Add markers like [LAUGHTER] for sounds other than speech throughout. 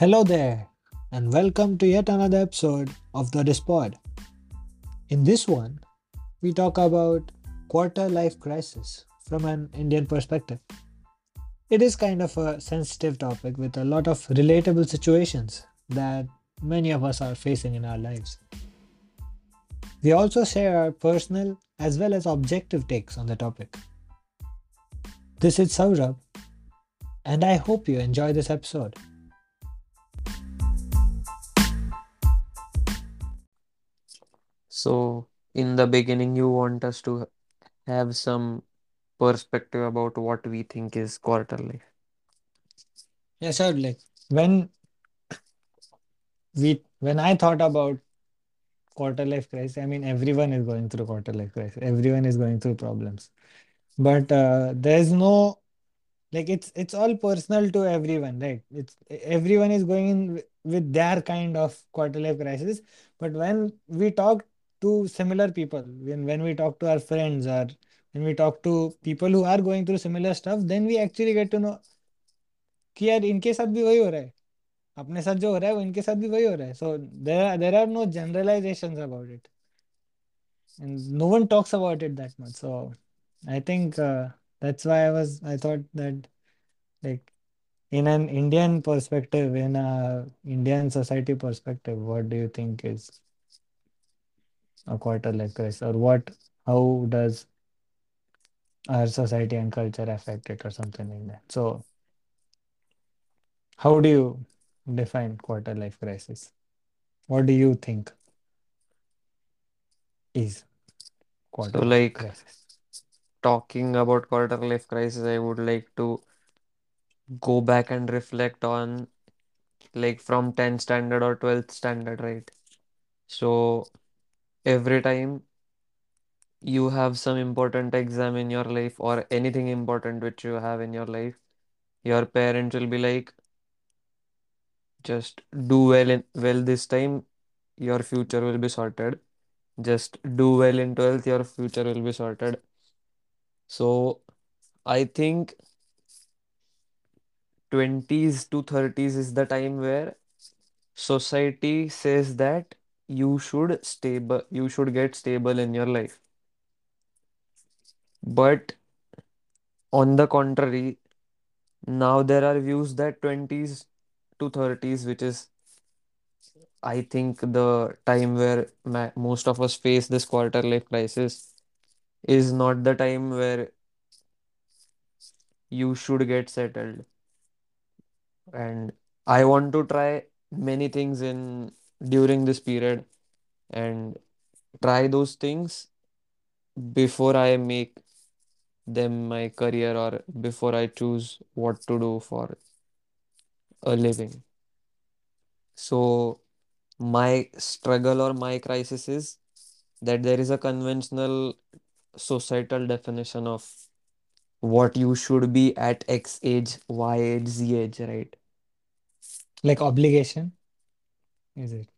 Hello there, and welcome to yet another episode of the Dispod. In this one, we talk about quarter life crisis from an Indian perspective. It is kind of a sensitive topic with a lot of relatable situations that many of us are facing in our lives. We also share our personal as well as objective takes on the topic. This is Saurabh, and I hope you enjoy this episode. So, in the beginning, you want us to have some perspective about what we think is quarter life. Yeah, sure. Like when we when I thought about quarter life crisis, I mean everyone is going through quarter life crisis. Everyone is going through problems. But uh, there's no like it's it's all personal to everyone, right? It's everyone is going in with their kind of quarter life crisis. But when we talk to similar people, when when we talk to our friends or when we talk to people who are going through similar stuff, then we actually get to know कि यार इनके साथ भी वही हो रहा है अपने साथ जो हो रहा है वो इनके साथ भी वही हो रहा है so there there are no generalizations about it and no one talks about it that much so I think uh, that's why I was I thought that like in an Indian perspective in a Indian society perspective what do you think is a quarter life crisis or what how does our society and culture affect it or something like that? So how do you define quarter life crisis? What do you think is quarter life like crisis? talking about quarter life crisis, I would like to go back and reflect on like from 10th standard or 12th standard, right? So, every time you have some important exam in your life or anything important which you have in your life, your parents will be like, just do well in well this time, your future will be sorted. Just do well in 12th, your future will be sorted. So I think 20s to 30s is the time where society says that you should stable you should get stable in your life. But on the contrary, now there are views that 20s to 30s, which is I think the time where ma most of us face this quarter life crisis, is not the time where you should get settled. And I want to try many things in during this period and try those things before I make them my career or before I choose what to do for a living. So my struggle or my crisis is that there is a conventional societal definition of what you should be at X age, Y age, Z age, right? like obligation is it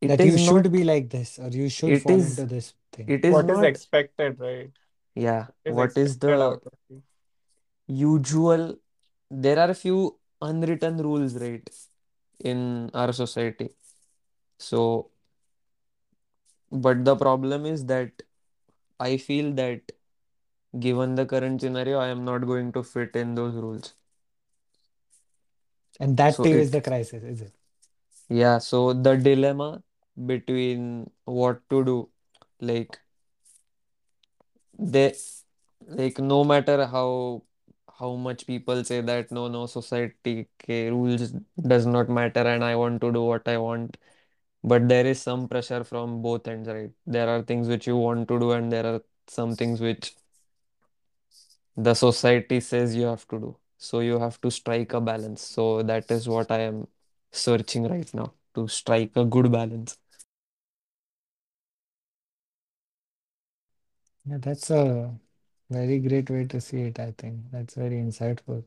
It that you is should be like this or you should it fall into this thing it is what is not, expected, right? yeah, Is what is expected the out of you. usual? There are a few unwritten rules, right, in our society. So, but the problem is that I feel that given the current scenario, I am not going to fit in those rules. and that So to you is it, the crisis is it yeah, so the dilemma between what to do, like they, like no matter how how much people say that no, no, society ke rules does not matter and I want to do what I want. But there is some pressure from both ends, right? There are things which you want to do and there are some things which the society says you have to do. So you have to strike a balance. So that is what I am searching right now to strike a good balance. yeah that's a very great way to see it i think that's very insightful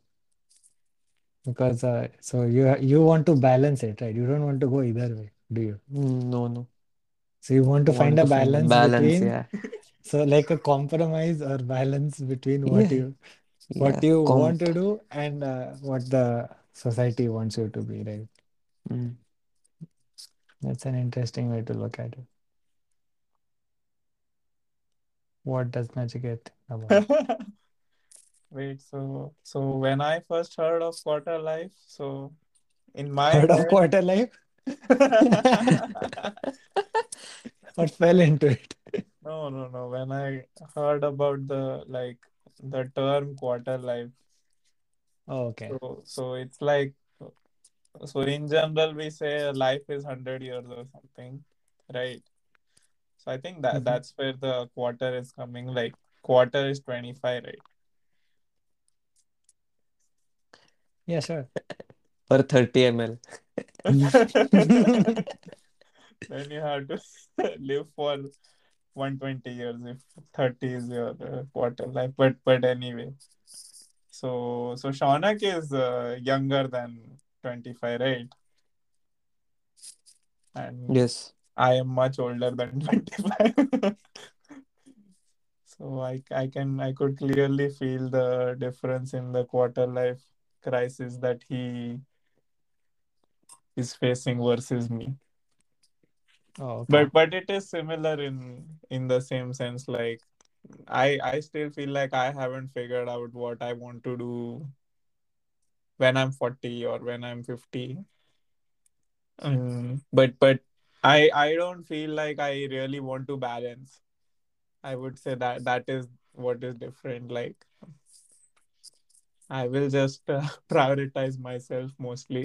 because uh, so you you want to balance it right you don't want to go either way do you Mm, No, no. so you want to find Want a to find a balance balance, between yeah. [LAUGHS] so like a compromise or balance between what Yeah, you what yeah. you want to do and uh, what the society wants you to be, right? That's an interesting way to look at it. What does Nachiket think about it? [LAUGHS] Wait, so so when I first heard of quarter life, so in my Heard of quarter life [LAUGHS] or fell into it? no, no, no. When I heard about the like the term quarter life, Oh, okay. so so it's like so in general we say life is hundred years or something, right? So I think that Mhm. that's where the quarter is coming. Like quarter is twenty five, right? Yeah, sure. or 30 ml [LAUGHS] then you have to [LAUGHS] live for 120 years if 30 is your uh, quarter life but but anyway so so Shaunak is uh, younger than 25 right? And yes. I am much older than [LAUGHS] 25 [LAUGHS] so I I can I could clearly feel the difference in the quarter life crisis that he is facing versus me. Oh, okay. but but it is similar in in the same sense like i i still feel like i haven't figured out what i want to do when i'm 40 or when i'm 50 um, but but i i don't feel like i really want to balance. I would say that that is what is different like i will just uh, [LAUGHS] prioritize myself mostly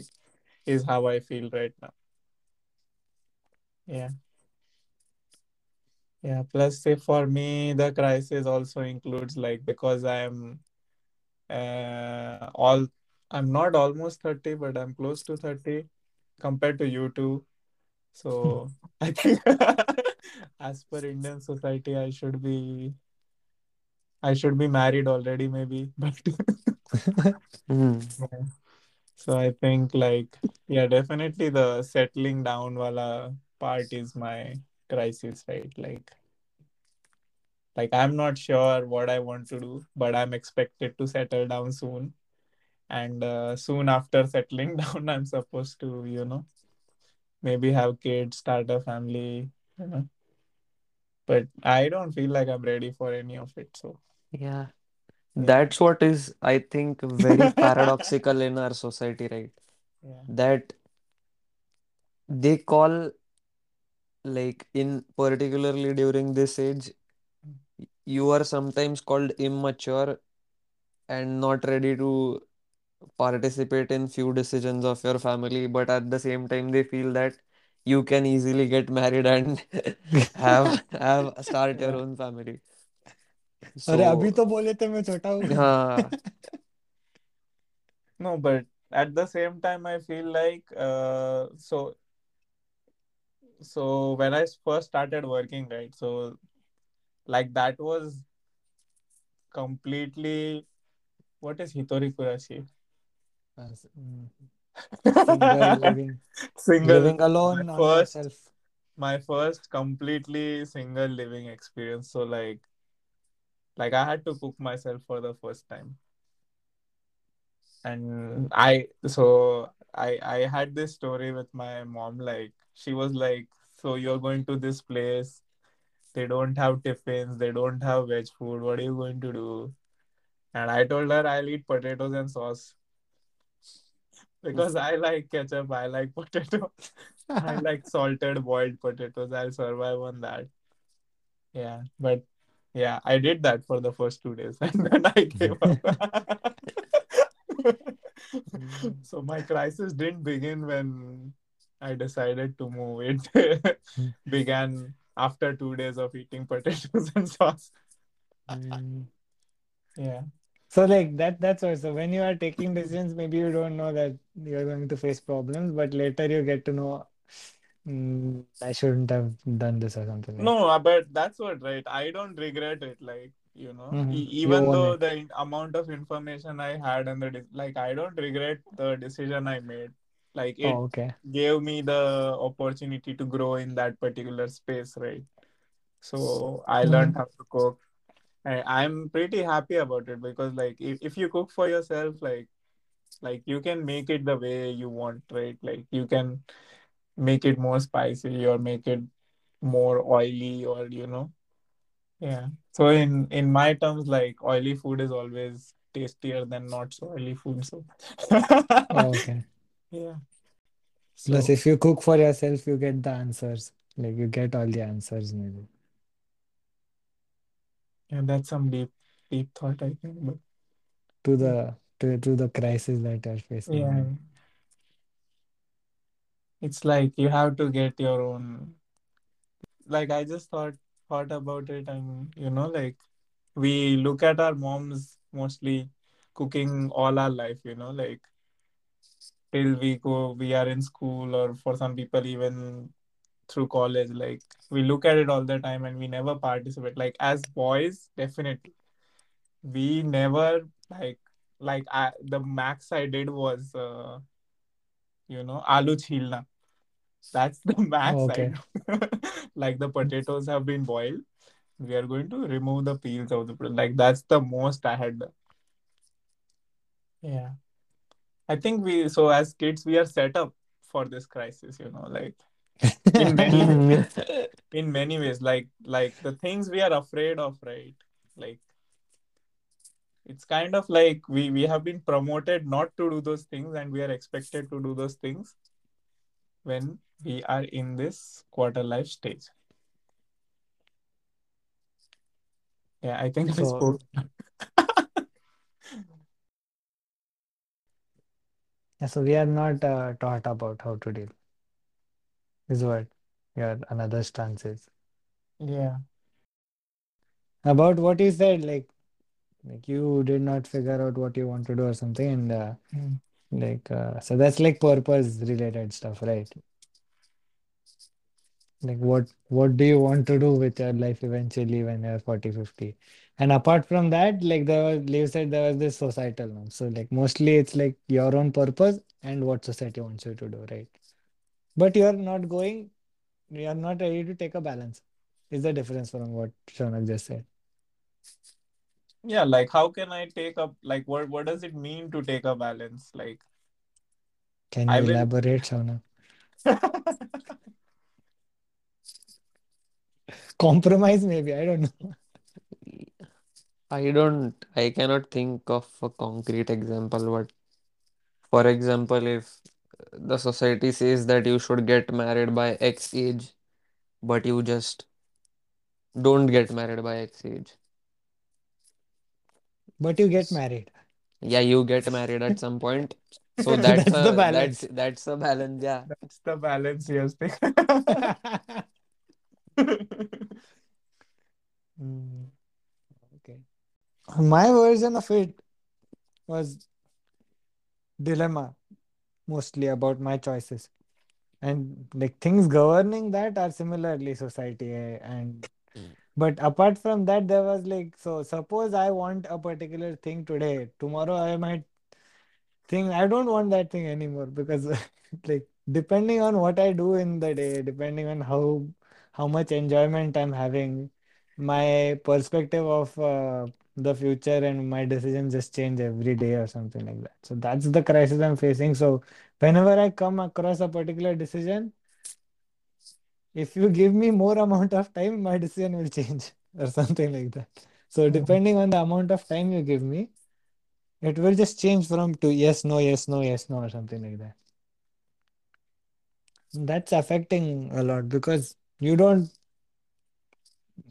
is how i feel right now. Yeah. Yeah plus say for me the crisis also includes like because i am uh, all I'm not almost 30, but I'm close to 30 compared to you two. So [LAUGHS] I think [LAUGHS] as per Indian society, I should be I should be married already, maybe. But [LAUGHS] mm. yeah. so I think like yeah, definitely the settling down wala part is my crisis, right? Like like I'm not sure what I want to do, but I'm expected to settle down soon. And uh, soon after settling [LAUGHS] down, I'm supposed to, you know, maybe have kids, start a family, you know. But I don't feel like I'm ready for any of it. So yeah yeah. that's what is i think very [LAUGHS] paradoxical in our society right yeah. that they call like in particularly during this age you are sometimes called immature and not ready to participate in few decisions of your family but at the same time they feel that you can easily get married and [LAUGHS] have have start your Yeah. own family अरे अभी so तो बोले थे मैं छोटा हूँ हाँ [LAUGHS] No, but at the same time, I feel like uh, so so when I first started working, right? So like that was completely what is Hitori Kurashi? Mm, single [LAUGHS] living Single. living alone on first my first completely single living experience. So like like I had to cook myself for the first time. And I so I I had this story with my mom like she was like so you're going to this place they don't have tiffins they don't have veg food what are you going to do and I told her I'll eat potatoes and sauce because I like ketchup I like potato [LAUGHS] I like [LAUGHS] salted boiled potatoes I'll survive on that Yeah, but yeah, I did that for the first two days [LAUGHS] and then I gave up. So my crisis didn't begin when I decided to move. It began after two days of eating potatoes and sauce. mm, Yeah. So like that that's also when you are taking decisions, maybe you don't know that you're going to face problems, but later you get to know mm, I shouldn't have done this or something like. No, but that's what, right? I don't regret it. Like, you know, hmm e- even own though it. the amount of information I had and the, de- like, I don't regret the decision I made. Like, it Oh, okay. gave me the opportunity to grow in that particular space, right? So I learned hmm how to cook. I, I'm pretty happy about it because, like, if, if you cook for yourself, like, like you can make it the way you want right? Like you can make it more spicy or make it more oily or you know? Yeah. So in in my terms like oily food is always tastier than not so oily food so. [LAUGHS] Okay. yeah. Plus, if you cook for yourself, you get the answers. Like you get all the answers maybe yeah that's some deep deep thought i think but to the to, to the crisis that you're facing. Yeah. It's like you have to get your own like i just thought thought about it and you know like we look at our moms mostly cooking all our life you know like till we go we are in school or for some people even through college like we look at it all the time and we never participate. Like as boys definitely. We never like like I, the max i did was uh, you know aloo chilna that's the [LAUGHS] max i okay. [LAUGHS] like the potatoes have been boiled. We are going to remove the peels of the like that's the most i had done. Yeah. I think we so as kids we are set up for this crisis you know like in many ways. [LAUGHS] In many ways. Like like the things we are afraid of right? Like it's kind of like we we have been promoted not to do those things and we are expected to do those things when we are in this quarter life stage. Yeah i think i So, spoke. [LAUGHS] Yeah, so we are not uh, taught about how to deal, is what your another stance is. yeah About what you said, like like you did not figure out what you want to do or something, and uh, Mm. like uh, so that's like purpose related stuff, right? Like what what do you want to do with your life eventually when you're 40, 50? And apart from that, like there was Liv said there was this societal norm. So like mostly it's like your own purpose and what society wants you to do, right? But you're not going, you're not ready to take a balance. Is the difference from what Shaunak just said. yeah like how can i take up like what what does it mean to take a balance like Can you i will elaborate, Shaunak? Compromise maybe, I don't know. I don't, I cannot think of a concrete example, but for example, if the society says that you should get married by X age, but you just don't get married by X age. But you get married. Yeah, you get married at some point. So [LAUGHS] that's That's the a that's balance. that's a balance, yeah. that's the balance yes [LAUGHS] [LAUGHS] Hmm, okay. My version of it was dilemma mostly about my choices. And like things governing that are similarly society eh, and but apart from that there was like so suppose I want a particular thing today, tomorrow I might thing I don't want that thing anymore because [LAUGHS] like depending on what I do in the day, depending on how how much enjoyment I'm having, my perspective of uh, the future and my decisions just change every day or something like that. So that's the crisis I'm facing. So whenever I come across a particular decision, if you give me more amount of time, my decision will change [LAUGHS] or something like that. So depending on the amount of time you give me, it will just change from to yes, no, yes, no, yes, no, or something like that. That's affecting a lot because you don't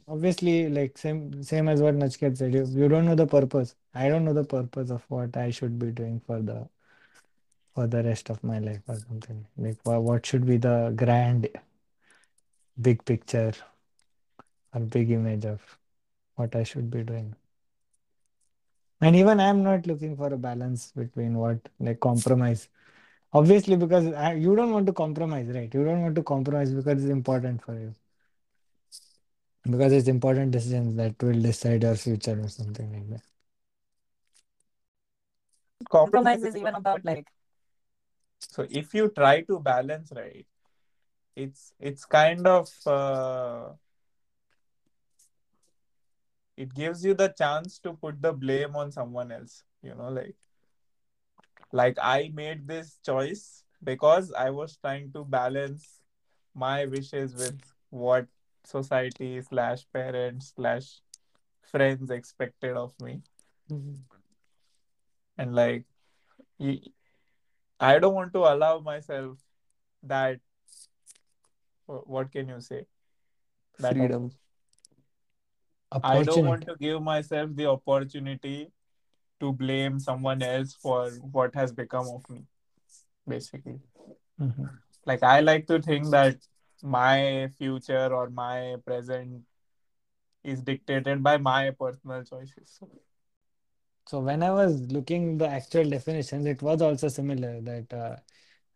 obviously like same same as what Nachiket said, you, you don't know the purpose. I don't know the purpose of what I should be doing for the for the rest of my life or something. Like wha- what should be the grand big picture or big image of what I should be doing. And even I'm not looking for a balance between what like compromise. Obviously, because I, you don't want to compromise, right? You don't want to compromise because it's important for you. Because it's important decisions that will decide your future or something like that. compromise is even about like so if you try to balance right it's it's kind of uh, it gives you the chance to put the blame on someone else you know like like i made this choice because i was trying to balance my wishes with what society slash parents slash friends expected of me Mhm. and like i don't want to allow myself that what can you say that Freedom. i don't want to give myself the opportunity to blame someone else for what has become of me basically Mhm. like i like to think that my future or my present is dictated by my personal choices. So when I was looking the actual definitions, it was also similar that uh,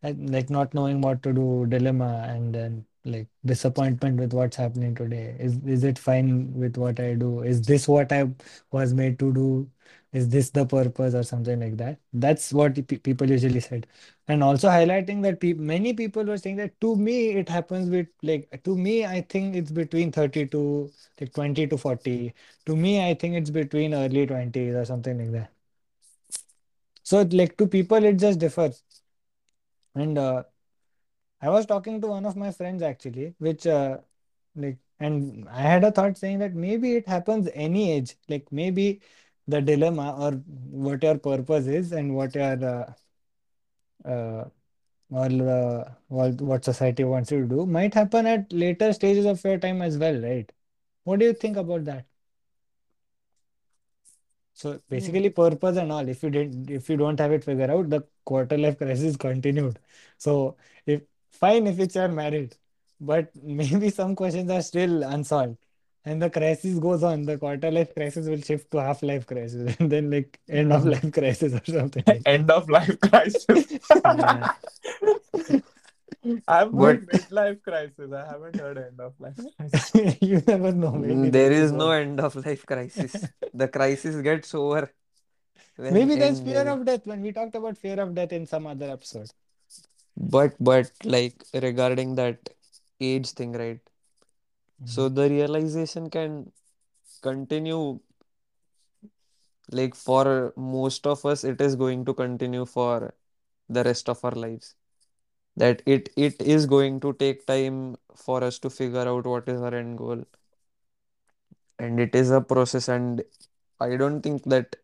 like not knowing what to do, dilemma, and then like disappointment with what's happening today. Is is it fine with what I do? Is this what I was made to do? Is this the purpose or something like that? That's what pe- people usually said. And also highlighting that pe many people were saying that to me it happens with like to me I think it's between 30 to like 20 to 40. To me I think it's between early 20s or something like that. So like to people it just differs. And uh, I was talking to one of my friends actually, which uh, like, and I had a thought saying that maybe it happens any age. Like maybe the dilemma or what your purpose is and what your uh, uh, or uh, what society wants you to do might happen at later stages of your time as well, right? What do you think about that? So basically, purpose and all. If you didn't, if you don't have it figured out, the quarter life crisis [LAUGHS] continued. So if fine if it's you're married, but maybe some questions are still unsolved, and the crisis goes on. The quarter life crisis will shift to half life crisis, [LAUGHS] and then like end of life crisis or something like [LAUGHS] end of life crisis that. Yeah. i've But heard midlife crisis i haven't heard end of life crisis [LAUGHS] you never know. Maybe mm, there there is is no end of life crisis. The crisis gets over Maybe there's fear of death when we talked about fear of death in some other episode. But but like regarding that age thing, right? So Mhm. the realization can continue like for most of us, it is going to continue for the rest of our lives. That it it is going to take time for us to figure out what is our end goal. And it is a process and I don't think that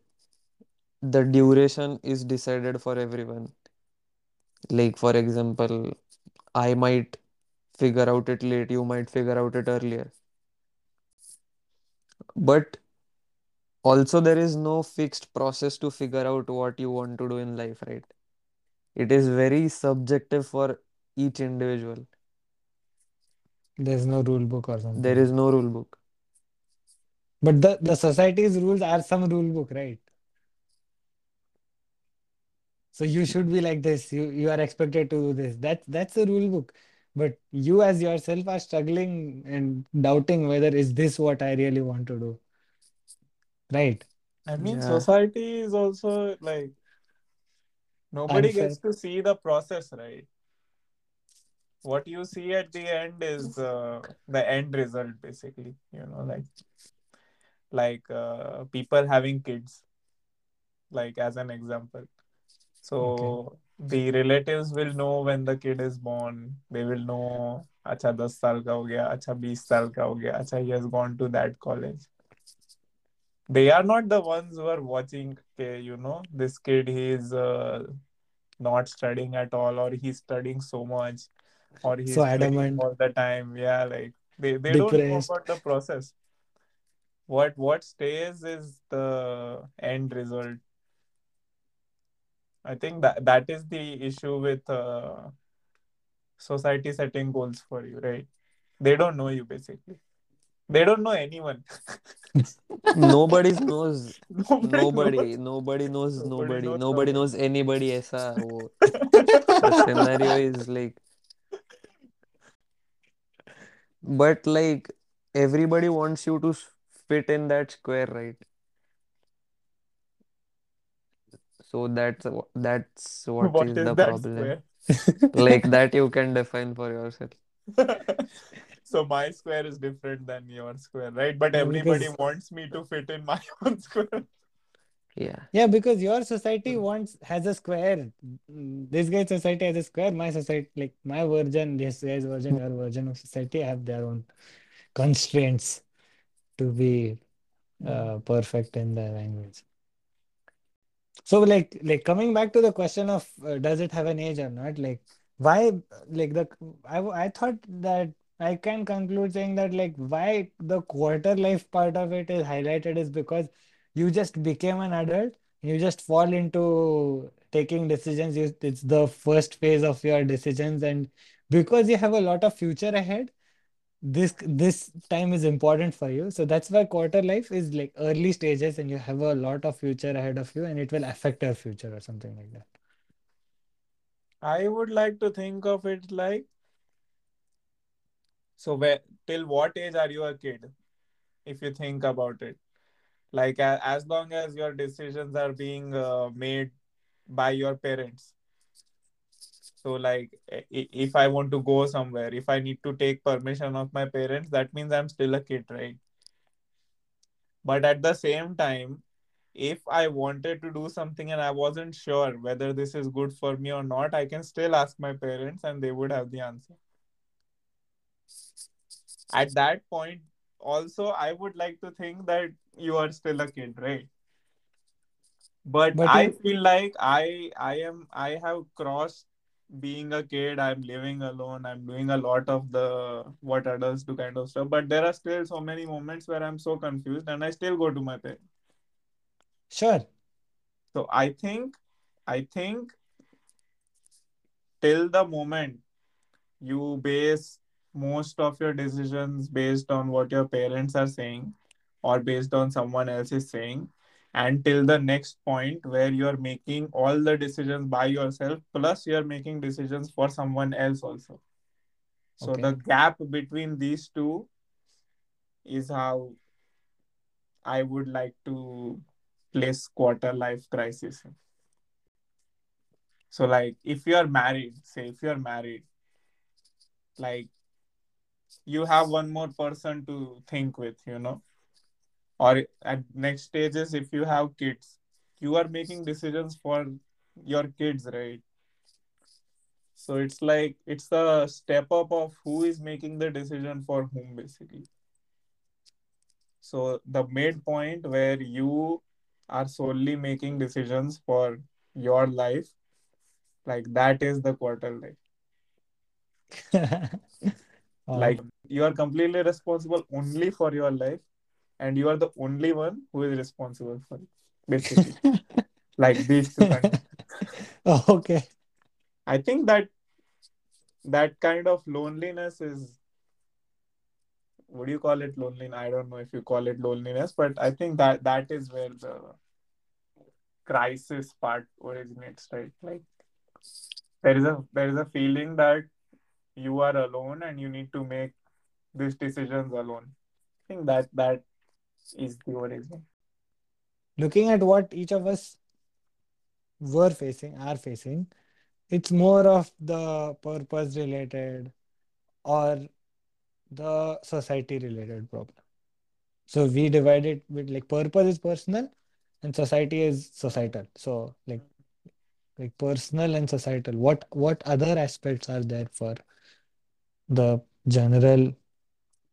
the duration is decided for everyone. Like for example, I might figure out it late, you might figure out it earlier. But also there is no fixed process to figure out what you want to do in life, right? It is very subjective for each individual. There's no rule book or There something. is no rule book. But the, the society's rules are some rule book, right? So you should be like this. You you are expected to do this. That's that's the rule book. But you as yourself are struggling and doubting whether is this what I really want to do, right? i mean Yeah, society is also like nobody Unfair. gets to see the process right what you see at the end is uh, the end result basically you know like like uh, people having kids like as an example so okay. the relatives will know when the kid is born. They will know, acha 10 saal ka ho gaya, acha 20 saal ka ho gaya, acha he has gone to that college. They are not the ones who are watching, okay, you know, this kid, he is uh, not studying at all or he's studying so much or he's so adamant all the time. Yeah, like they, they don't know about the process what what stays is the end result I think that that is the issue with uh, society setting goals for you, right? They don't know you basically. They don't know anyone. [LAUGHS] nobody knows nobody nobody knows nobody knows nobody, nobody knows anybody. Aisa [LAUGHS] wo. the scenario is like, but like everybody wants you to fit in that square, right? So that's wh- that's what what is is the that problem. square [LAUGHS] Like that you can define for yourself. [LAUGHS] so my square is different than your square right but everybody because wants me to fit in my [LAUGHS] own square Yeah. Yeah, because your society wants has a square. Mm, This guy's society has a square. My society, like my version, this guy's version, your version of society have their own constraints to be uh, perfect in the language. So like like coming back to the question of uh, does it have an age or not? Like why like the I I thought that I can conclude saying that like why the quarter life part of it is highlighted is because you just became an adult, you just fall into taking decisions. You, it's the first phase of your decisions, and because you have a lot of future ahead, this this time is important for you. So that's why quarter life is like early stages and you have a lot of future ahead of you and it will affect your future or something like that. I would like to think of it like so where till what age are you a kid? If you think about it. Like as long as your decisions are being uh, made by your parents so like if i want to go somewhere if i need to take permission of my parents that means i'm still a kid right? But at the same time if i wanted to do something and i wasn't sure whether this is good for me or not i can still ask my parents and they would have the answer. At that point also i would like to think that you are still a kid right? But but i feel like i i am i have crossed being a kid i'm living alone i'm doing a lot of the what adults do kind of stuff. But there are still so many moments where i'm so confused and i still go to my parents sure. So i think i think till the moment you base most of your decisions based on what your parents are saying or based on someone else is saying until the next point where you're making all the decisions by yourself plus you're making decisions for someone else also. So the gap between these two is how i would like to place quarter life crisis. So like if you're married say if you're married like you have one more person to think with you know or at next stages if you have kids you are making decisions for your kids right? So it's like it's a step up of who is making the decision for whom basically. So the mid point where you are solely making decisions for your life like that is the quarter life. [LAUGHS] Like you are completely responsible only for your life and you are the only one who is responsible for it basically. [LAUGHS] Like these two conditions [LAUGHS] oh, okay. I think that that kind of loneliness is would you call it loneliness? I don't know if you call it loneliness but i think that that is where the crisis part originates right? Like there is a there is a feeling that you are alone and you need to make these decisions alone. I think that that is the origin looking at what each of us were facing are facing it's more of the purpose related or the society related problem So we divide it with like purpose is personal and society is societal. So like like personal and societal. What what other aspects are there for the general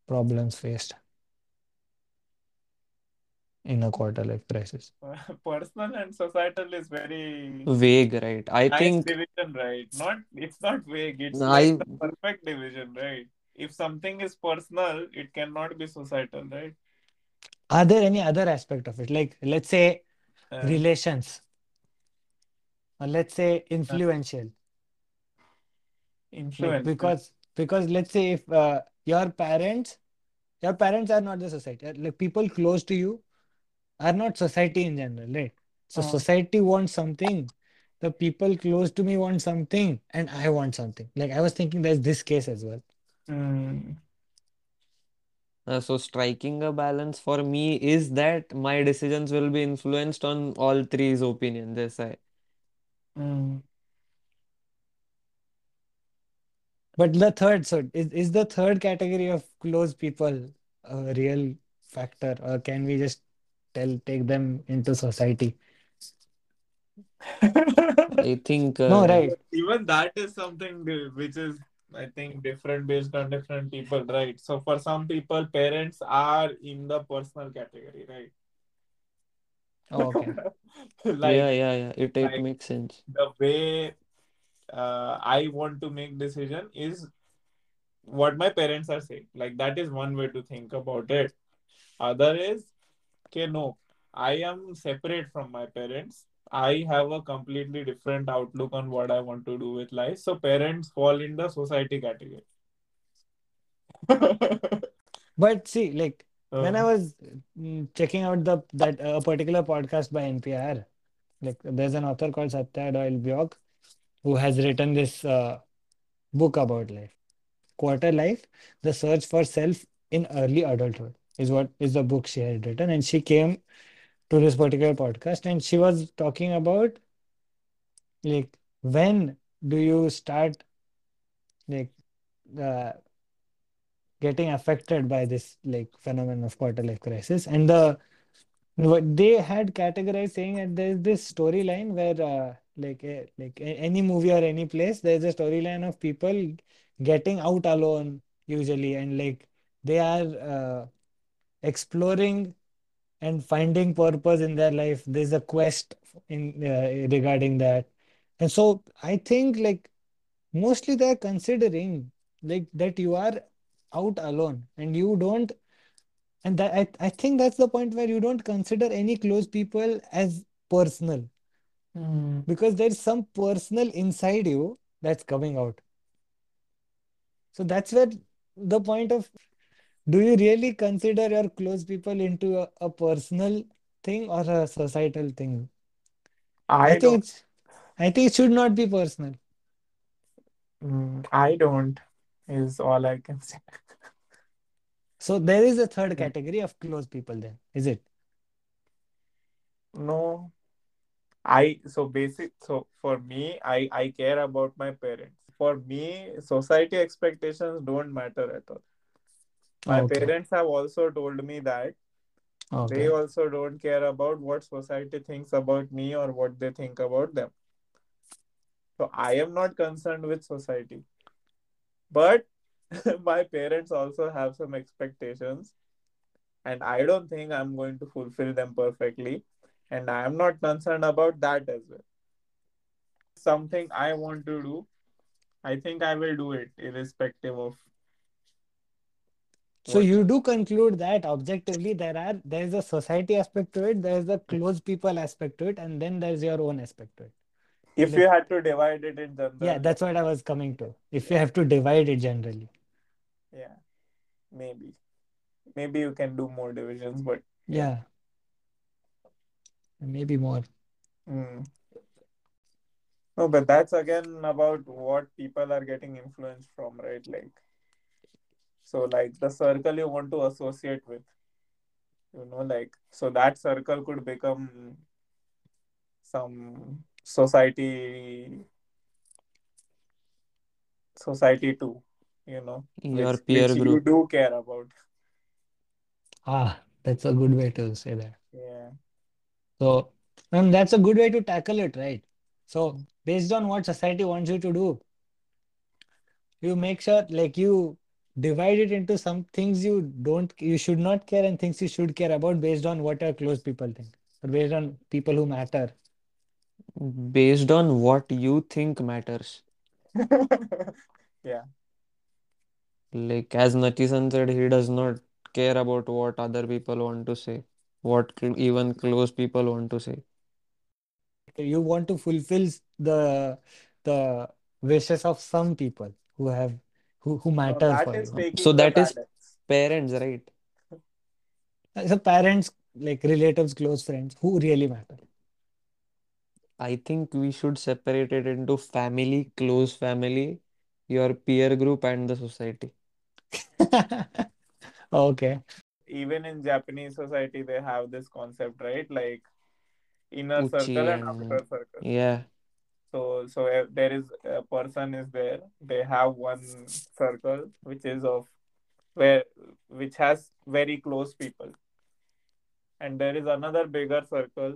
problems faced in a quarter life crisis? [LAUGHS] personal and societal is very Vague, right? I nice think division right not it's not vague it's like I the perfect division right if something is personal it cannot be societal right Are there any other aspect of it? Like let's say uh, relations or let's say uh, influential. Influence because because let's say if uh, your parents your parents are not the society. Like people close to you are not society in general, right? So uh, society wants something, the people close to me want something, and I want something. Like I was thinking there's this case as well. mm, uh, so striking a balance for me is that my decisions will be influenced on all three's opinion. This I mm. But the third, so is, is the third category of close people a real factor, or can we just tell take them into society? I think No, uh, right. Even that is something which is, I think, different based on different people, right? So for some people, parents are in the personal category, right? Oh, okay. [LAUGHS] yeah, yeah, yeah. It it like makes sense. the way uh, I want to make decision is what my parents are saying. Like that is one way to think about it. Other is, okay, no, I am separate from my parents. I have a completely different outlook on what I want to do with life. So parents fall in the society category. [LAUGHS] But see, like when I uh, was mm, checking out the that uh, particular podcast by NPR, like there's an author called Satya Doyle Byock who has written this uh, book about life. Quarter Life: The Search for Self in Early Adulthood is what is the book she had written, and she came to this particular podcast and she was talking about like when do you start like uh, getting affected by this like phenomenon of quarter life crisis. And the what they had categorized saying that there's this storyline where uh, like a, like a, any movie or any place there's a storyline of people getting out alone usually. And like they are uh, exploring and finding purpose in their life. There's a quest in uh, regarding that. And so i think like mostly they're considering like that you are out alone and you don't and that I, I think that's the point where you don't consider any close people as personal. Hmm. because there's some personal inside you that's coming out. So that's where the point of do you really consider your close people into a, a personal thing or a societal thing i I think don't. it's i think it should not be personal Mm, I don't. Is all I can say. so there is a third Yeah. category of close people then is it No, I so basic. So for me, I I care about my parents. For me, society expectations don't matter at all. My okay parents have also told me that they also don't care about what society thinks about me or what they think about them. So I am not concerned with society. But [LAUGHS] my parents also have some expectations, and I don't think I'm going to fulfill them perfectly. And I am not concerned about that as well. Something I want to do, I think I will do it irrespective of So what. you do conclude that objectively there are there is a society aspect to it, there is a close people aspect to it, and then there's your own aspect to it. If you had to divide it in yeah, general, then that's what I was coming to. If you have to divide it generally. yeah, maybe. Maybe you can do more divisions, but yeah. Yeah, maybe more. Mm. No, but that's again about what people are getting influenced from, right? Like, so like the circle you want to associate with, you know, like, so that circle could become some society, society too, you know, Your which peer which you do care about. Ah, that's a good way to say that. Yeah. So, and that's a good way to tackle it, right? So, based on what society wants you to do, you make sure like you divide it into some things you don't you should not care and things you should care about based on what your close people think or based on people who matter Based on what you think matters. [LAUGHS] Yeah. Like as Nachisan said, he does not care about what other people want to say, what cl- even close people want to say. you want to fulfill the the wishes of some people who have who, who No, matter that for is you So that is balance. parents, right? so parents like relatives close friends who really matter I think we should separate it into family, close family, your peer group, and the society. [LAUGHS] okay Even in Japanese society, they have this concept, right? Like inner circle Uchi and and outer circle. yeah, So, so if there is a person is there, they have one circle which is of where which has very close people, and there is another bigger circle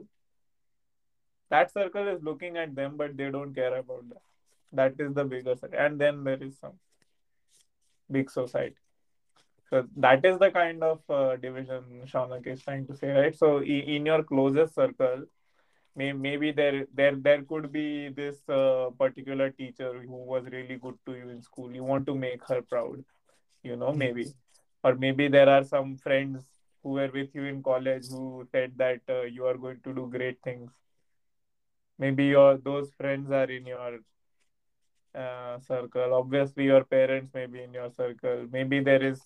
That circle is looking at them, but they don't care about that. That is the bigger circle. And then there is some big society. So that is the kind of uh, division Shaunak is trying to say, right? So in your closest circle, may, maybe there there there could be this uh, particular teacher who was really good to you in school. You want to make her proud, you know, maybe, or maybe there are some friends who were with you in college who said that uh, you are going to do great things. Maybe your those friends are in your uh, circle. Obviously, your parents may be in your circle. Maybe there is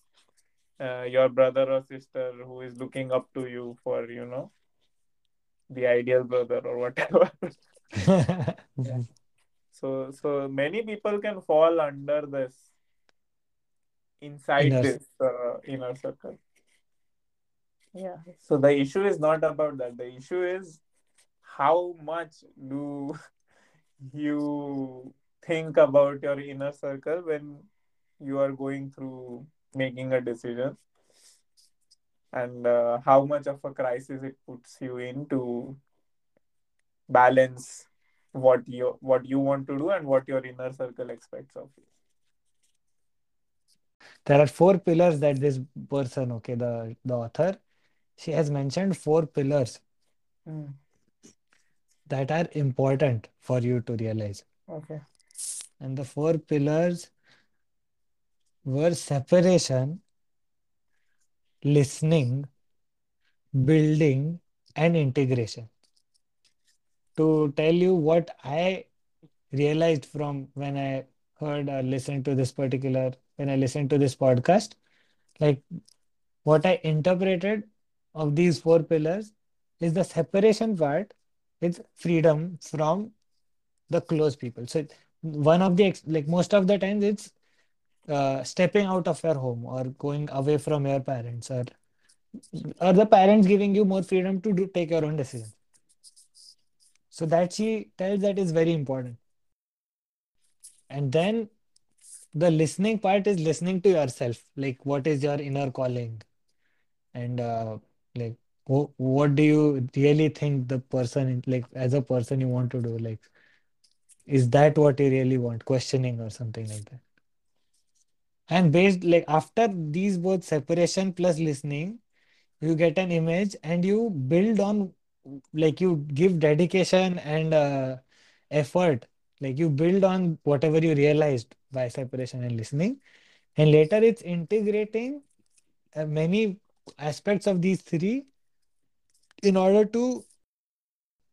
uh, your brother or sister who is looking up to you for you know the ideal brother or whatever. [LAUGHS] Yeah. So so many people can fall under this inside Inner. this uh, inner circle. Yeah. So the issue is not about that. The issue is how much do you think about your inner circle when you are going through making a decision and uh, how much of a crisis it puts you in to balance what you what you want to do and what your inner circle expects of you There are four pillars that this person, okay, the the author, she has mentioned four pillars Hmm. that are important for you to realize. okay And the four pillars were separation, listening, building, and integration. To tell you what I realized from when I heard or listened to this particular, when I listened to this podcast, like what I interpreted of these four pillars is the separation part is freedom from the close people. So one of the like most of the times it's uh, stepping out of your home or going away from your parents or or the parents giving you more freedom to do take your own decision. So that she tells that is very important. And then the listening part is listening to yourself, like what is your inner calling and uh, like wh what do you really think the person like as a person you want to do like is that what you really want questioning or something like that and based like after these both separation plus listening you get an image and you build on like you give dedication and uh, effort. Like you build on whatever you realized by separation and listening. And later it's integrating uh, many aspects of these three in order to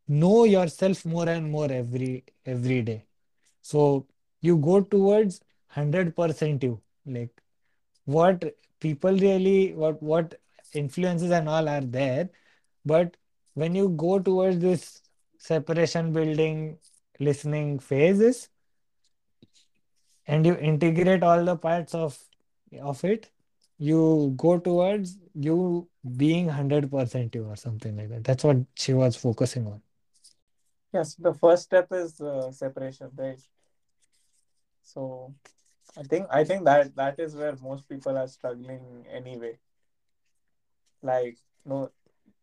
know yourself more and more every every day. So you go towards 100% you like what people really what what influences and all are there. But when you go towards this separation building listening phases and you integrate all the parts of of it you go towards you being 100% you or something like that. That's what she was focusing on. Yes the first step is uh, separation right? So i think i think that that is where most people are struggling anyway. Like no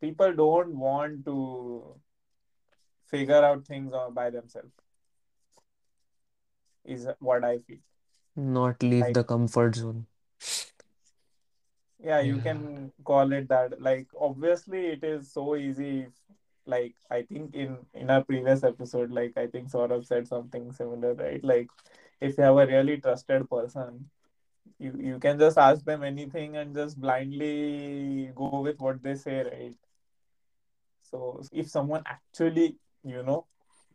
people don't want to figure out things uh, by themselves is what i feel. Not leave like the comfort zone. yeah you yeah. can call it that. Like obviously it is so easy like i think in in our previous episode like i think Saurabh said something similar right? Like if you have a really trusted person you you can just ask them anything and just blindly go with what they say right? So if someone actually you know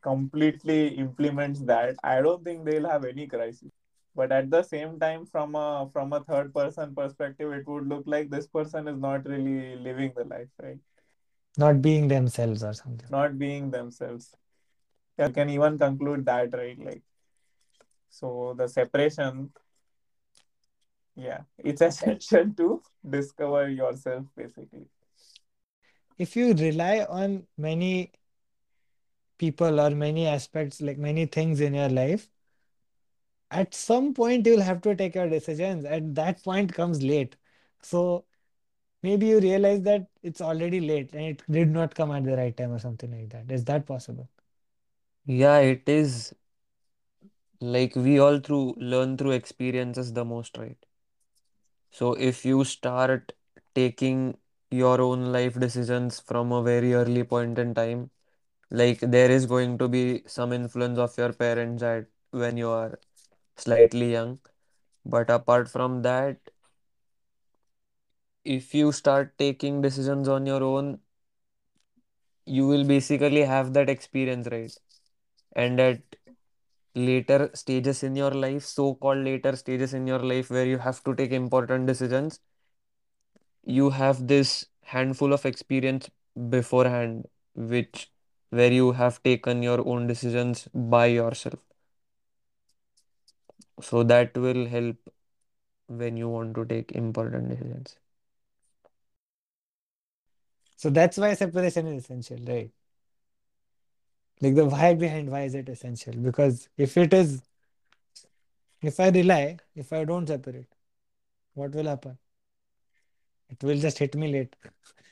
completely implements that i don't think they'll have any crisis. But at the same time from a from a third person perspective it would look like this person is not really living the life right? Not being themselves or something. Not being themselves. You can even conclude that right? Like so the separation yeah it's [LAUGHS] essential to discover yourself basically. If you rely on many people or many aspects like many things in your life at some point you'll have to take your decisions and that point comes late. So maybe you realize that it's already late and it did not come at the right time or something like that. Is that possible? Yeah, it is like we all through learn through experiences the most, right? So if you start taking your own life decisions from a very early point in time, like there is going to be some influence of your parents at when you are slightly young. But apart from that, if you start taking decisions on your own, you will basically have that experience, right? And at later stages in your life, so-called later stages in your life where you have to take important decisions, you have this handful of experience beforehand, which where you have taken your own decisions by yourself. So that will help when you want to take important decisions. So that's why separation is essential, right? Like the why behind why is it essential? Because if it is, if I rely, if I don't separate, what will happen? It will just hit me late.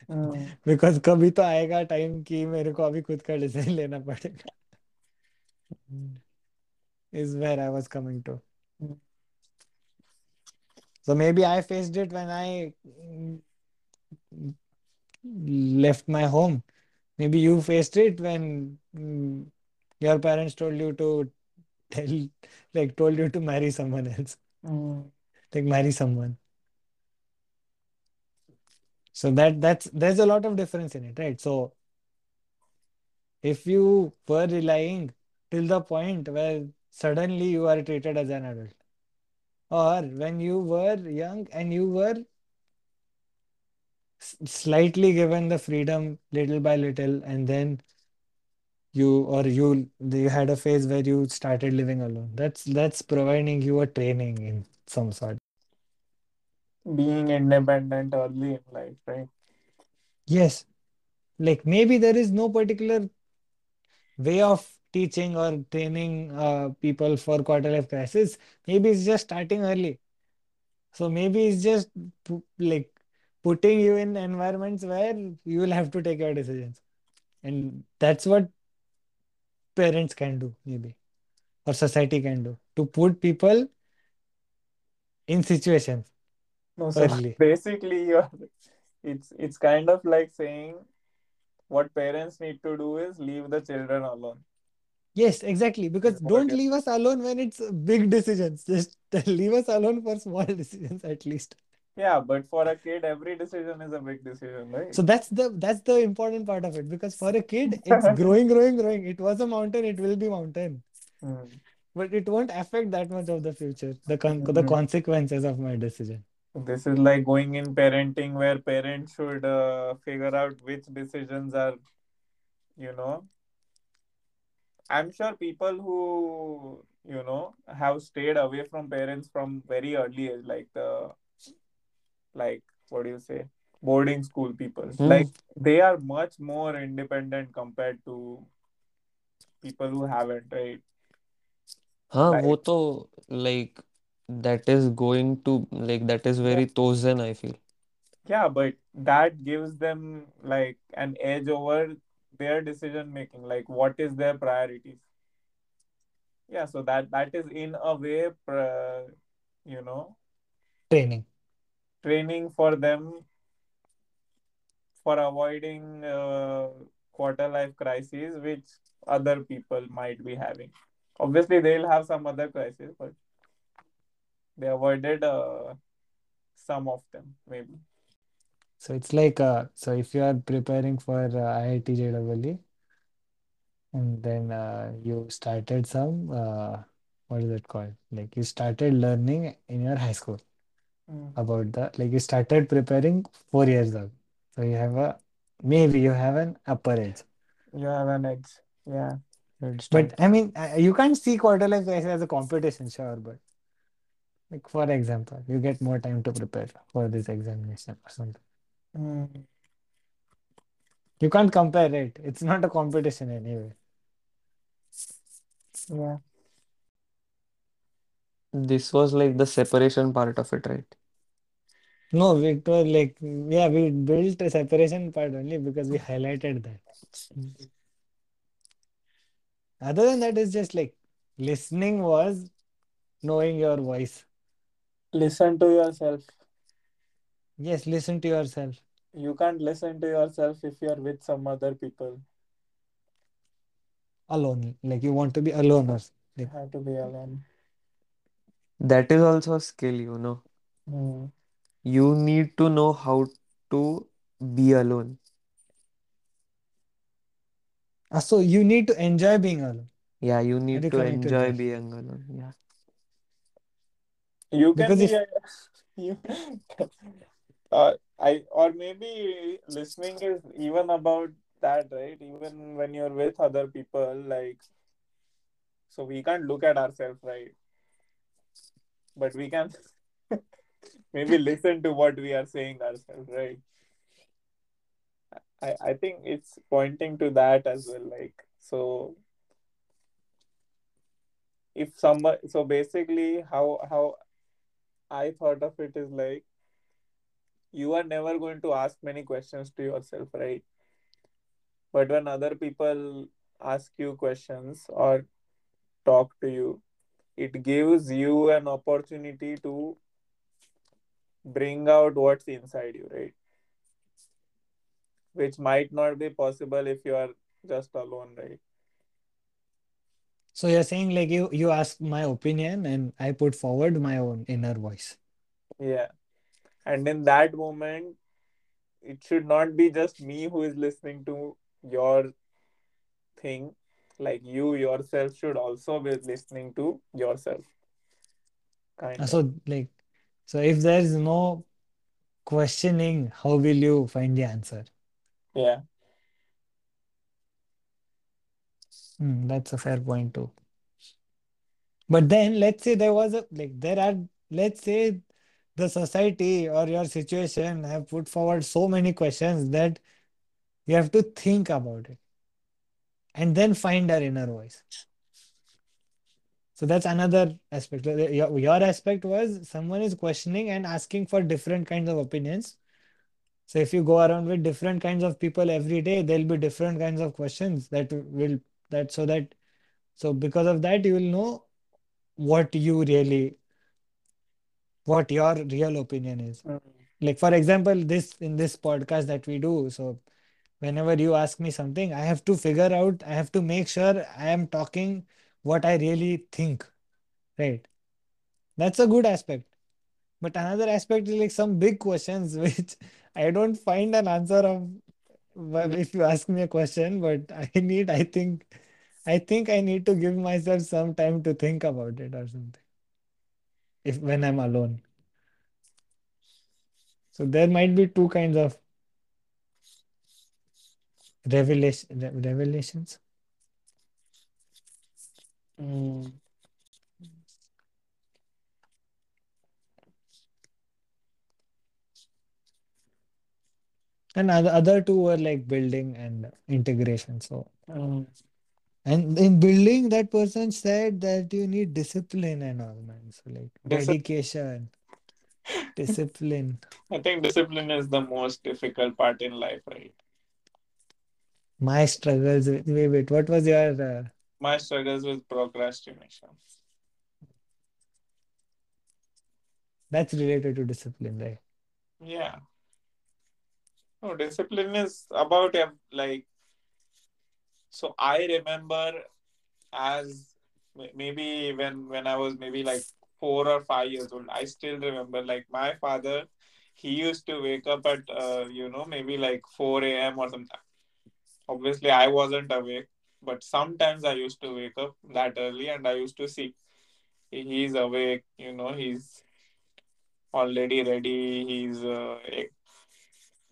Mm. [LAUGHS] Because कभी तो आएगा time कि मेरे को अभी खुद का decision लेना पड़ेगा is where I was coming to. Mm. So maybe I faced it when I mm, left my home. Maybe you faced it when mm, your parents told you to tell, like, told you to marry someone else, Mm. like marry someone. So that that's there's a lot of difference in it, right? So if you were relying till the point where suddenly you are treated as an adult, or when you were young and you were slightly given the freedom little by little, and then you or you you had a phase where you started living alone. That's that's providing you a training in some sort. Being independent early in life, right? Yes, like maybe there is no particular way of teaching or training uh, people for quarter life crisis. Maybe it's just starting early. So maybe it's just like putting you in environments where you will have to take your decisions. And that's what parents can do, maybe, or society can do to put people in situations No, so early. [LAUGHS] basically, you're it's it's kind of like saying what parents need to do is leave the children alone. Yes, exactly. Because don't leave us alone when it's big decisions. [LAUGHS] Just leave us alone for small [LAUGHS] decisions at least. Yeah, but for a kid, every decision is a big decision, right? So that's the that's the important part of it. Because for a kid, [LAUGHS] it's growing, growing, growing. It was a mountain, it will be mountain. Mm. But it won't affect that much of the future, the con the Mm. consequences of my decision. This is like going in parenting where parents should uh, figure out which decisions are, you know, I'm sure people who, you know, have stayed away from parents from very early age, like the, like, what do you say, boarding school people, Hmm. like, they are much more independent compared to people who haven't, right? हाँ वो Like, तो like that is going to like that is yeah, very chosen I feel. yeah, but that gives them like an edge over their decision making, like, what is their priorities? Yeah, so that that is in a way, uh, you know, Training. training for them for avoiding uh, quarter life crises which other people might be having. Obviously, they'll have some other crises, but they avoided uh, some of them, maybe. So it's like uh, so if you are preparing for uh, IIT JEE and then uh, you started some uh, what is it called? Like you started learning in your high school Mm. about the like you started preparing four years ago. So you have a maybe you have an upper edge. You have an edge. Yeah. But. I mean, uh, you can't see quarter life crisis as a competition, sure. But like for example, you get more time to prepare for this examination or something. Mm. You can't compare it. It's not a competition anyway. Yeah. This was like the separation part of it, right? No, Victor, like yeah, we built a separation part only because we highlighted that. Mm. Other than that, it's just like listening was knowing your voice. Listen to yourself. Yes, listen to yourself You can't listen to yourself if you're with some other people. alone. Like you want to be alone or s- You like have to be alone. That is also a skill, you know. Hmm. You need to know how to be alone. Ah, so you need to enjoy being alone. Yeah, you Are need to trying to enjoy tell? being alone. Yeah. You can Because be if a, [LAUGHS] you uh, I or maybe listening is even about that, right? Even when you're with other people, like so we can't look at ourselves, right? But we can [LAUGHS] maybe listen to what we are saying ourselves, right? I, I think it's pointing to that as well. Like so if somebody so basically how how I thought of it is like you are never going to ask many questions to yourself, right? But when other people ask you questions or talk to you, it gives you an opportunity to bring out what's inside you, right? Which might not be possible if you are just alone, right? so you're saying like you you ask my opinion and I put forward my own inner voice. Yeah. And in that moment, it should not be just me who is listening to your thing. Like you yourself should also be listening to yourself, kind uh, of. So like so if there is no questioning, how will you find the answer? Yeah. Hmm, that's a fair point too. But then let's say there was a like there are let's say the society or your situation have put forward so many questions that you have to think about it and then find our inner voice. So that's another aspect. Your, your aspect was someone is questioning and asking for different kinds of opinions. So if you go around with different kinds of people every day, there'll be different kinds of questions that will that so that so because of that you will know what you really what your real opinion is. Mm. Like for example, this in this podcast that we do, so whenever you ask me something, I have to figure out, I have to make sure I am talking what I really think, right? That's a good aspect. But another aspect is like some big questions [LAUGHS] which I don't find an answer of mm-hmm. if you ask me a question, but I need, I think, I think I need to give myself some time to think about it or something. If when I'm alone. So there might be two kinds of revelation, re- revelations. Mm. And other, other two were like building and integration. So, Mm. and in building, that person said that you need discipline and all, man. So, like Discipline. dedication, discipline. I think discipline is the most difficult part in life, right? My struggles with, wait, wait, what was your, uh, My struggles with procrastination. that's related to discipline, right? Yeah. No, discipline is about like so I remember as maybe when when I was maybe like four or five years old, I still remember like my father, he used to wake up at uh, you know maybe like four a.m. or something. Obviously, I wasn't awake, but sometimes I used to wake up that early and I used to see he's awake. You know, he's already ready. He's uh,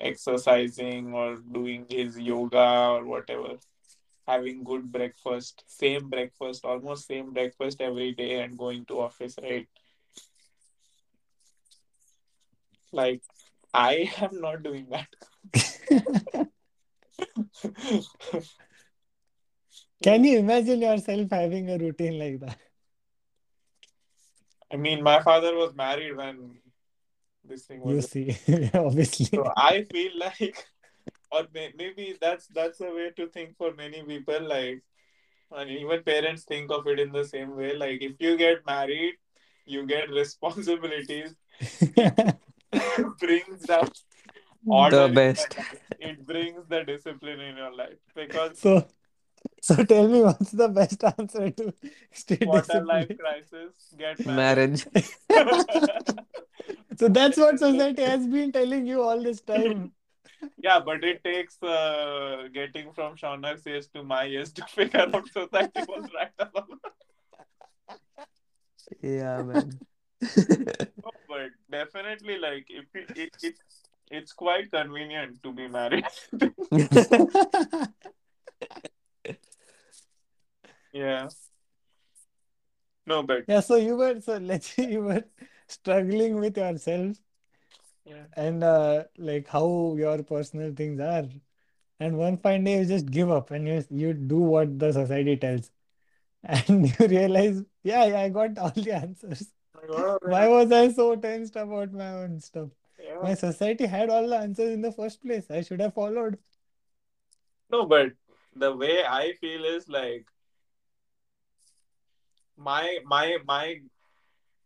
exercising or doing his yoga or whatever having good breakfast, same breakfast, almost same breakfast every day and going to office, right? Like I [LAUGHS] am not doing that. [LAUGHS] [LAUGHS] Can you imagine yourself having a routine like that? I mean, my father was married when this thing You was. see, [LAUGHS] So obviously. I feel like, or maybe that's that's a way to think for many people. Like And even parents think of it in the same way. Like if you get married, you get [LAUGHS] responsibilities. [LAUGHS] Brings that order The best. It brings the discipline in your life because So, so tell me what's the best answer to stay quarter life disciplined? crisis, get married. Marriage. [LAUGHS] So that's what society has been telling you all this time. [LAUGHS] yeah, but it takes uh, getting from Shaunak's age to my age to figure out society was right about. [LAUGHS] Yeah, man. No, but definitely, like if it, it, it it's quite convenient to be married. Yeah. No, but Yeah, so you were so let's say you were struggling with yourself yeah. and uh, like how your personal things are. And one fine day you just give up and you you do what the society tells. [LAUGHS] And you realize, yeah, yeah, I got all the answers. Why was I so tensed about my own stuff? Yeah. My society had all the answers in the first place. I should have followed. No, but the way I feel is like my my my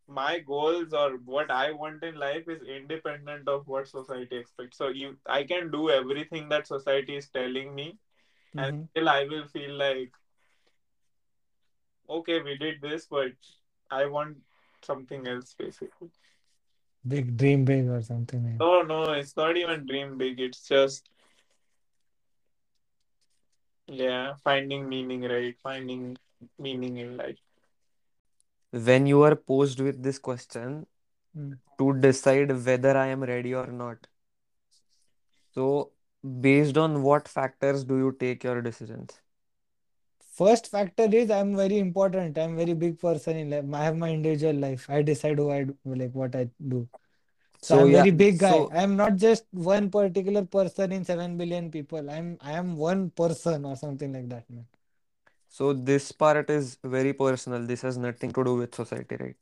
my goals or what I want in life is independent of what society expects. So you I can do everything that society is telling me and Mhm. still I will feel like okay, we did this, but I want something else basically. Big dream big or something like No, no, it's not even dream big. It's just yeah, finding meaning, right? Finding meaning in life. When you are posed with this question Mm. to decide whether I am ready or not. So, based on what factors do you take your decisions? First factor is I'm very important. I'm very big person in life. I have my individual life. I decide who I do, like what I do. So So, I'm yeah, very big guy. so I'm not just one particular person in 7 billion people. I'm I am one person or something like that, man. So this part is very personal. This has nothing to do with society, right?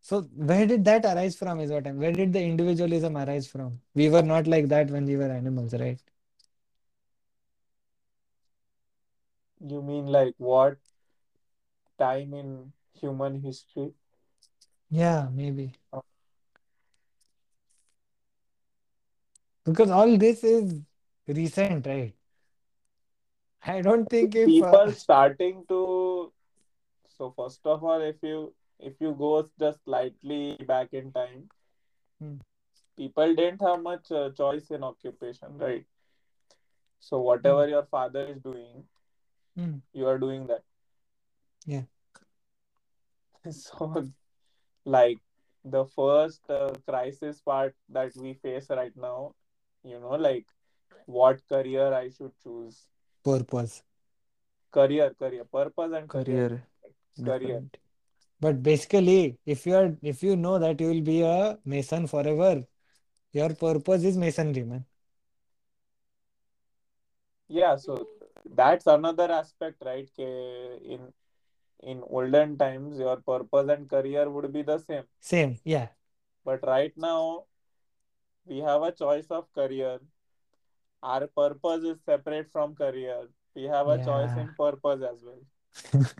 So where did that arise from is what I'm where did the individualism arise from? We were not like that when we were animals, right? You mean like what time in human history? Yeah, maybe. Oh. Because all this is recent, right? [LAUGHS] I don't think if uh, People starting to so first of all, if you if you go just slightly back in time, Hmm. people didn't have much uh, choice in occupation, right? So Hmm. whatever your father is doing, Hmm. you are doing that. Yeah. [LAUGHS] So like the first uh, crisis part that we face right now, you know, like what career I should choose. Purpose. Career, career, purpose and career. Career, Career. But basically, if you are if you know that you will be a mason forever, your purpose is masonry, man. Yeah, so that's another aspect, right? Ke in in olden times, your purpose and career would be the same. Same, yeah. But right now, we have a choice of career. Our purpose is separate from career. We have a choice Yeah. in purpose as well. [LAUGHS]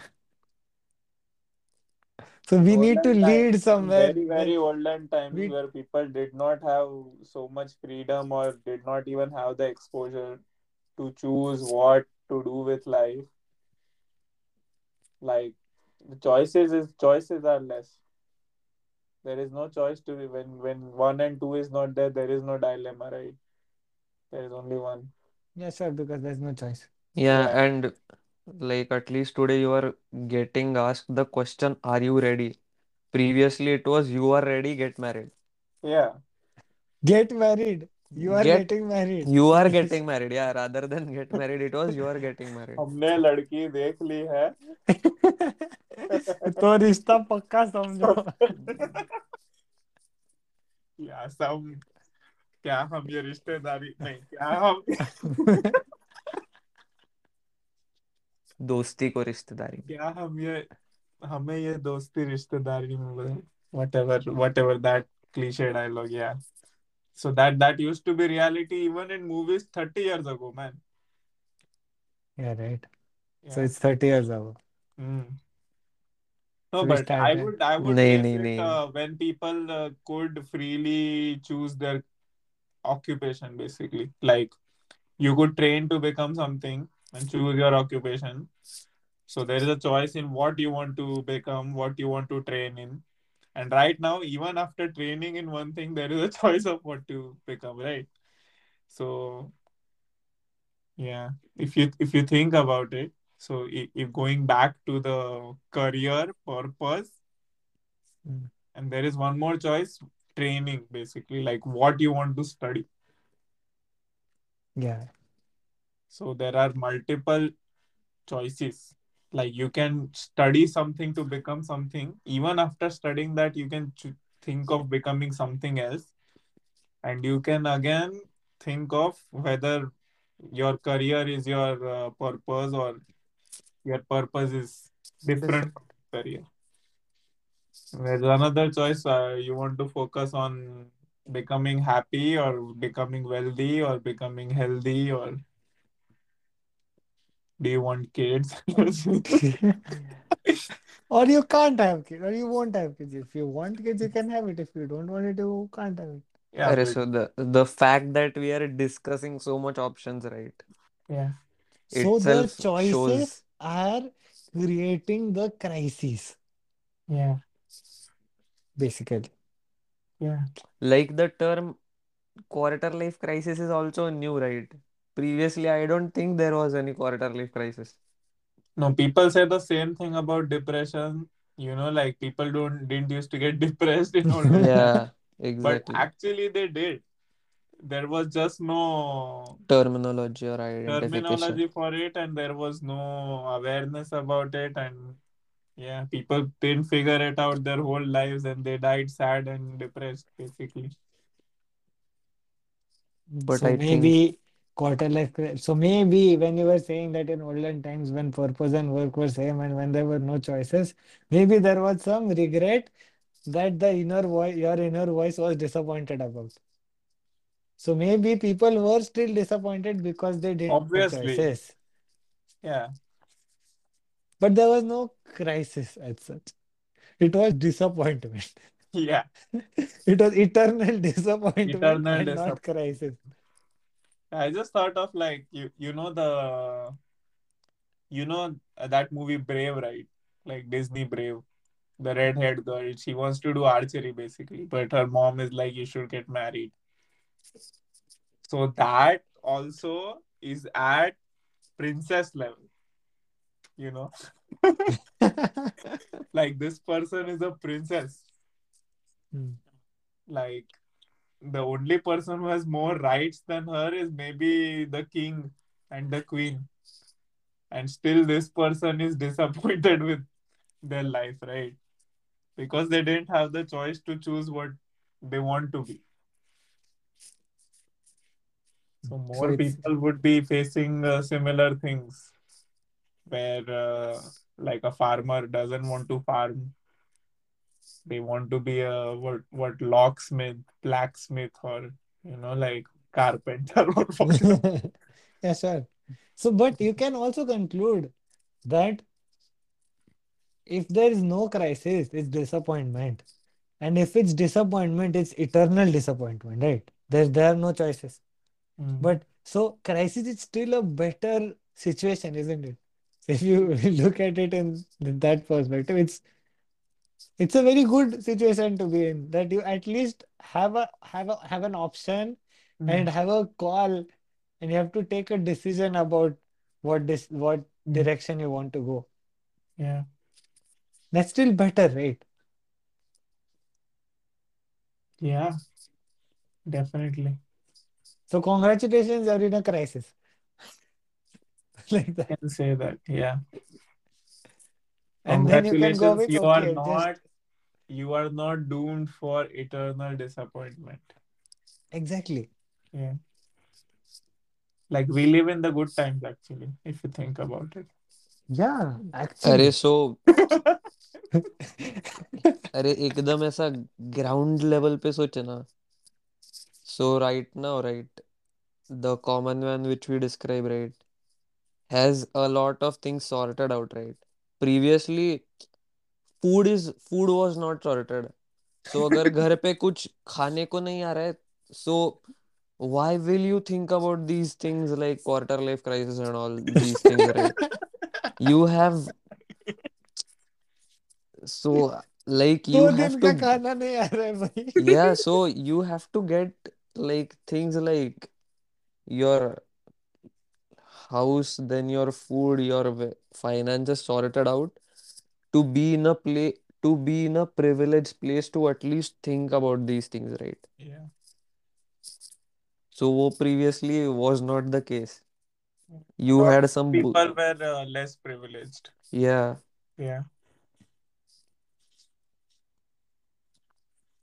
So we need to Olden lead somewhere. very, very olden times, we where people did not have so much freedom or did not even have the exposure to choose what to do with life. Like the choices is choices are less. There is no choice to be when when one and two is not there. There is no dilemma, right? There is only one. yeah, sure, because there's no choice. Yeah, Yeah, and like at least today you are getting asked the question, Are you ready? Previously it was you are ready, get married. yeah. Get married. You are Get getting married. you are Yes. [LAUGHS] getting married. Yeah, rather than get married, it was you are getting married. [LAUGHS] हमने लड़की देख ली है तो रिश्ता पक्का समझो [LAUGHS] या सब क्या हम ये रिश्तेदारी नहीं क्या हम दोस्ती को रिश्तेदारी क्या हम ये हमें ये दोस्ती रिश्तेदारी में whatever whatever that cliche dialogue yeah so that that used to be reality even in movies 30 years ago man Yeah, right. yeah. So it's 30 years ago. Mm. No, So but I would I would नहीं guess नहीं it नहीं uh, when people uh, could freely choose their occupation, basically. Like you could train to become something and choose your occupation. So there is a choice in what you want to become, what you want to train in. And right now, even after training in one thing, there is a [LAUGHS] choice of what to become, right? So yeah, if you if you think about it, so if, going back to the career purpose, Mm. and there is one more choice, training basically, like what you want to study. Yeah. So there are multiple choices. Like you can study something to become something. Even after studying that, you can ch- think of becoming something else. And you can again think of whether your career is your uh, purpose or your purpose is different career. There's another choice. Uh, you want to focus on becoming happy or becoming wealthy or becoming healthy or do you want kids? [LAUGHS] Or you can't have kids, or you won't have kids. If you want kids, you can have it. If you don't want it, you can't have it. yeah, अरे but so the the fact that we are discussing so much options right yeah, So the choices shows are creating the crisis, yeah, basically. yeah. like the term quarter life crisis is also new right previously I don't think there was any quarter life crisis No, people say the same thing about depression. You know, like people don't didn't used to get [LAUGHS] depressed in olden times, yeah exactly. but exactly actually they did. There was just no terminology or identification terminology for it, and there was no awareness about it, and yeah, people didn't figure it out their whole lives, and they died sad and depressed, basically. but So I think maybe quarter life. cri- So maybe when you were saying that in olden times when purpose and work were same and when there were no choices, maybe there was some regret that the inner voice, your inner voice was disappointed about. So maybe people were still disappointed because they didn't have Obviously, choices, yeah, but there was no crisis as such. It was disappointment. yeah, [LAUGHS] It was eternal [LAUGHS] disappointment eternal and not crisis. I just thought of like you, you know the you know that movie Brave, right? Like Disney Brave. The redhead girl, she wants to do archery basically, but her mom is like, you should get married. So that also is at princess level, you know? [LAUGHS] Like this person is a princess. Hmm. Like the only person who has more rights than her is maybe the king and the queen. And still this person is [LAUGHS] disappointed with their life, right? Because they didn't have the choice to choose what they want to be. So So more it's people would be facing uh, similar things where uh, like a farmer doesn't want to farm. They want to be a what what locksmith, blacksmith, or you know like carpenter or [LAUGHS] yeah, sure. So, but you can also conclude that if there is no crisis, it's disappointment. And if it's disappointment, it's eternal disappointment, right? There, there are no choices. Mm. But so crisis is still a better situation, isn't it? If you [LAUGHS] look at it in that perspective, it's it's a very good situation to be in, that you at least have a have a have an option and Mm. have a call and you have to take a decision about what this what Mm. direction you want to go. Yeah, That's still better, right? yeah, definitely. So congratulations, you're in a crisis [LAUGHS] like that. Can say that. Yeah. And then you can go Congratulations, with you are okay, just not you are not doomed for eternal disappointment. exactly. Yeah. Like we live in the good times actually, if you think about it. Yeah, अरे actually. so [LAUGHS] अरे एकदम ऐसा ground level पे सोचे ना so right now right the common one which we describe right has a lot of things sorted out, right? Previously, food is food was not sorted. So [LAUGHS] अगर घर पे कुछ खाने को नहीं आ रहा है, so why will you think about these things like quarter life crisis and all these things, right? [LAUGHS] You have so like you दो have दिन का to खाना नहीं आ रहा है भाई yeah, so you have to get like things like your house, then your food, your finances sorted out to be in a play to be in a privileged place to at least think about these things, right? Yeah. So wo previously was not the case. You lot had of some bu- people were uh, less privileged. yeah, Yeah.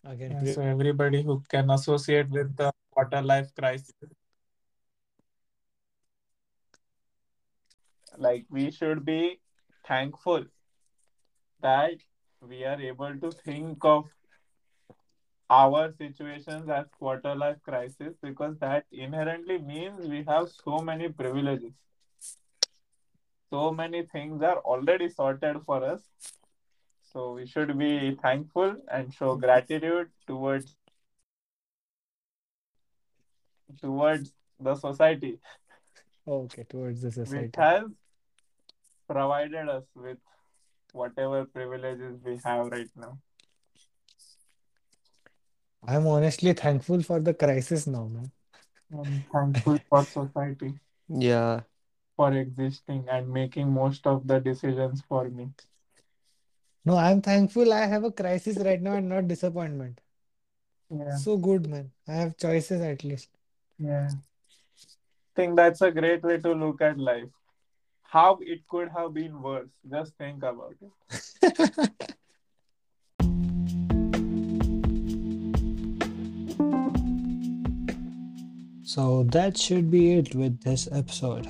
again Yeah, so everybody who can associate with the quarter life crisis, like we should be thankful that we are able to think of our situations as quarter life crisis because that inherently means we have so many privileges. So many things are already sorted for us. So we should be thankful and show gratitude towards towards the society okay towards the which society has provided us with whatever privileges we have right now. I'm honestly thankful for the crisis now man I'm thankful for society yeah, for existing and making most of the decisions for me. no I'm thankful I have a crisis right now and not disappointment Yeah, so good man I have choices at least yeah. I think that's a great way to look at life. How it could have been worse. Just think about it. [LAUGHS] So that should be it with this episode.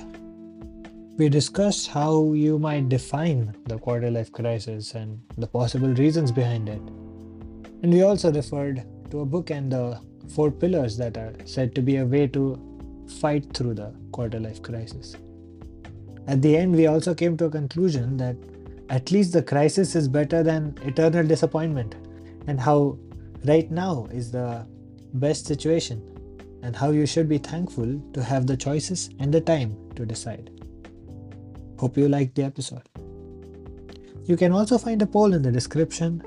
We discussed how you might define the quarter life crisis and the possible reasons behind it. And we also referred to a book and the four pillars that are said to be a way to fight through the quarter life crisis. At the end, we also came to a conclusion that at least the crisis is better than eternal disappointment, and how right now is the best situation and how you should be thankful to have the choices and the time to decide. Hope you liked the episode. You can also find a poll in the description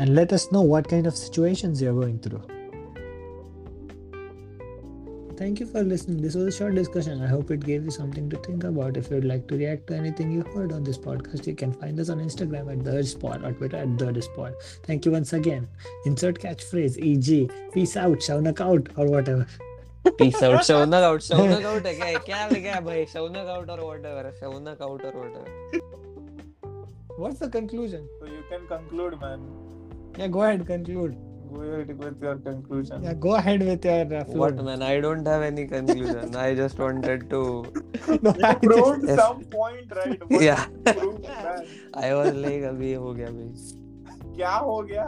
and let us know what kind of situations you're going through. Thank you for listening. This was a short discussion. I hope it gave you something to think about. If you'd like to react to anything you heard on this podcast, you can find us on Instagram at thedispod or Twitter at thedispod. Thank you once again. Insert catchphrase, e.g., peace out, shaunak out, or whatever. Peace out, shaunak out, shaunak out. क्या लिखा Shaunak out or whatever, shaunak out or whatever. What's the conclusion? So you can conclude, man. Yeah, go ahead, conclude. Go ahead with your conclusion. Yeah, go ahead with your uh, What man? I don't have any conclusion. I just wanted to. no, I proved Yes. some point, right? What Yeah. did you prove, man? I was like अभी हो गया भाई. क्या हो गया